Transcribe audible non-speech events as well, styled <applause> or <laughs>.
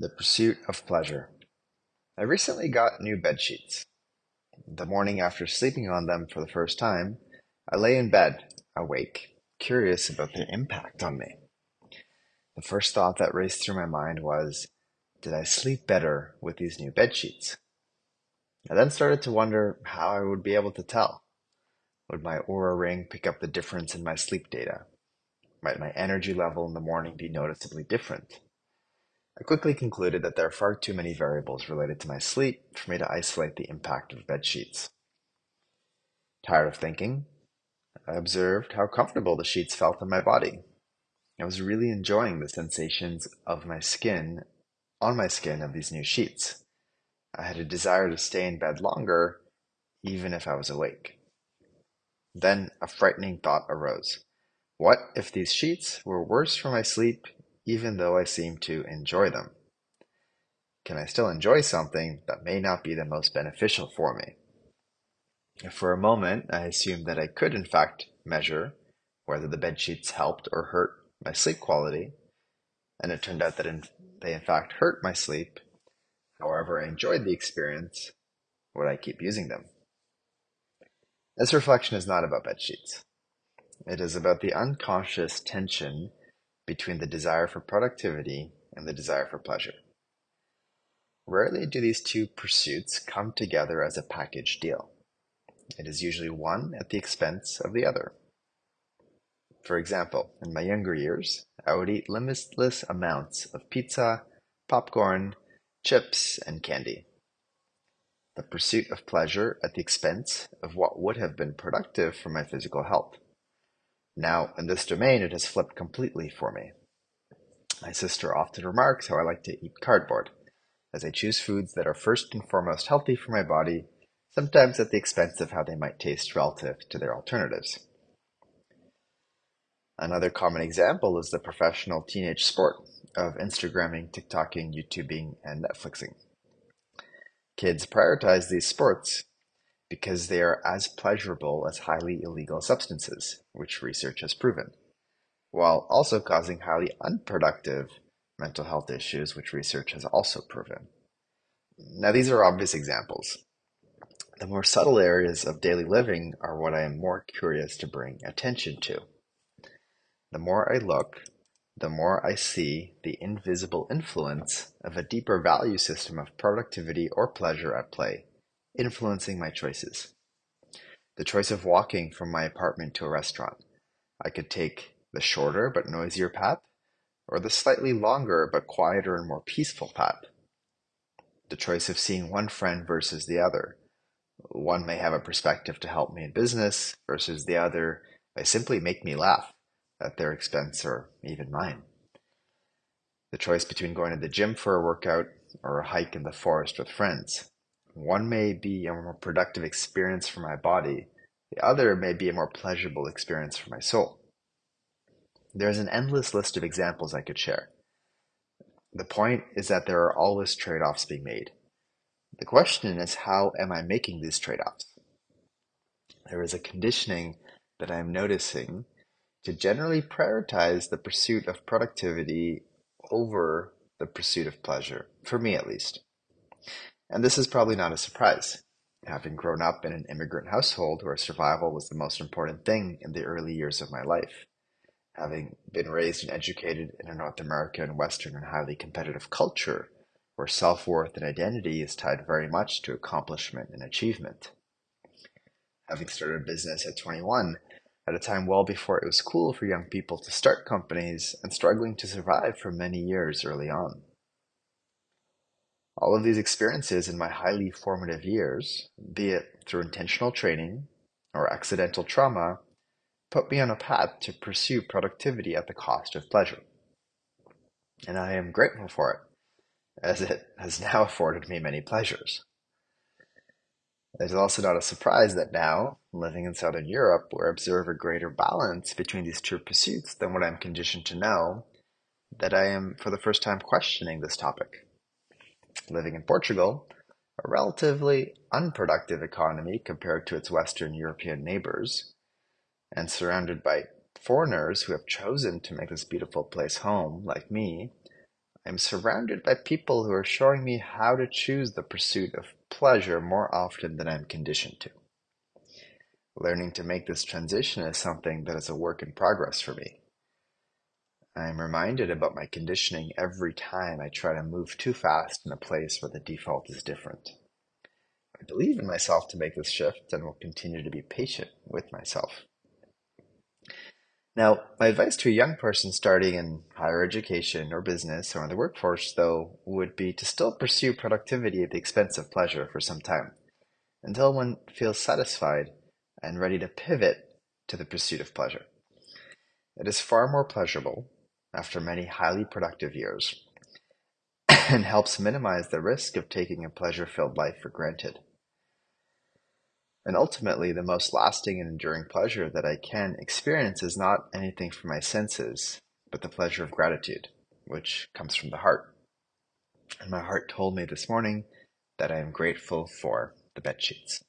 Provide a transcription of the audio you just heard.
The Pursuit of Pleasure. I recently got new bed sheets. The morning after sleeping on them for the first time, I lay in bed, awake, curious about their impact on me. The first thought that raced through my mind was, did I sleep better with these new bed sheets? I then started to wonder how I would be able to tell. Would my Oura ring pick up the difference in my sleep data? Might my energy level in the morning be noticeably different? I quickly concluded that there are far too many variables related to my sleep for me to isolate the impact of bed sheets. Tired of thinking, I observed how comfortable the sheets felt on my body. I was really enjoying the sensations of my skin on my skin of these new sheets. I had a desire to stay in bed longer, even if I was awake. Then a frightening thought arose. What if these sheets were worse for my sleep even though I seem to enjoy them? Can I still enjoy something that may not be the most beneficial for me? For a moment, I assumed that I could, in fact, measure whether the bed sheets helped or hurt my sleep quality, and it turned out that in, they, in fact, hurt my sleep. However, I enjoyed the experience. Would I keep using them? This reflection is not about bed sheets. It is about the unconscious tension between the desire for productivity and the desire for pleasure. Rarely do these two pursuits come together as a package deal. It is usually one at the expense of the other. For example, in my younger years, I would eat limitless amounts of pizza, popcorn, chips, and candy. The pursuit of pleasure at the expense of what would have been productive for my physical health. Now, in this domain, it has flipped completely for me. My sister often remarks how I like to eat cardboard, as I choose foods that are first and foremost healthy for my body, sometimes at the expense of how they might taste relative to their alternatives. Another common example is the professional teenage sport of Instagramming, TikToking, YouTubing, and Netflixing. Kids prioritize these sports because they are as pleasurable as highly illegal substances, which research has proven, while also causing highly unproductive mental health issues, which research has also proven. Now, these are obvious examples. The more subtle areas of daily living are what I am more curious to bring attention to. The more I look, the more I see the invisible influence of a deeper value system of productivity or pleasure at play influencing my choices. The choice of walking from my apartment to a restaurant. I could take the shorter but noisier path, or the slightly longer but quieter and more peaceful path. The choice of seeing one friend versus the other. One may have a perspective to help me in business, versus the other may simply make me laugh at their expense or even mine. The choice between going to the gym for a workout or a hike in the forest with friends. One may be a more productive experience for my body, the other may be a more pleasurable experience for my soul. There's an endless list of examples I could share. The point is that there are always trade offs being made. The question is how am I making these trade offs? There is a conditioning that I am noticing to generally prioritize the pursuit of productivity over the pursuit of pleasure, for me at least. And this is probably not a surprise. Having grown up in an immigrant household where survival was the most important thing in the early years of my life, having been raised and educated in a North American, Western, and highly competitive culture where self worth and identity is tied very much to accomplishment and achievement. Having started a business at 21, at a time well before it was cool for young people to start companies and struggling to survive for many years early on. All of these experiences in my highly formative years, be it through intentional training or accidental trauma, put me on a path to pursue productivity at the cost of pleasure. And I am grateful for it, as it has now afforded me many pleasures. It is also not a surprise that now, living in Southern Europe, where I observe a greater balance between these two pursuits than what I'm conditioned to know, that I am for the first time questioning this topic living in Portugal, a relatively unproductive economy compared to its Western European neighbors, and surrounded by foreigners who have chosen to make this beautiful place home, like me, I'm surrounded by people who are showing me how to choose the pursuit of pleasure more often than I'm conditioned to. Learning to make this transition is something that is a work in progress for me. I'm reminded about my conditioning every time I try to move too fast in a place where the default is different. I believe in myself to make this shift and will continue to be patient with myself. Now, my advice to a young person starting in higher education or business or in the workforce, though, would be to still pursue productivity at the expense of pleasure for some time until one feels satisfied and ready to pivot to the pursuit of pleasure. It is far more pleasurable after many highly productive years <laughs> and helps minimize the risk of taking a pleasure filled life for granted. And ultimately, the most lasting and enduring pleasure that I can experience is not anything from my senses, but the pleasure of gratitude, which comes from the heart. And my heart told me this morning that I am grateful for the bed sheets.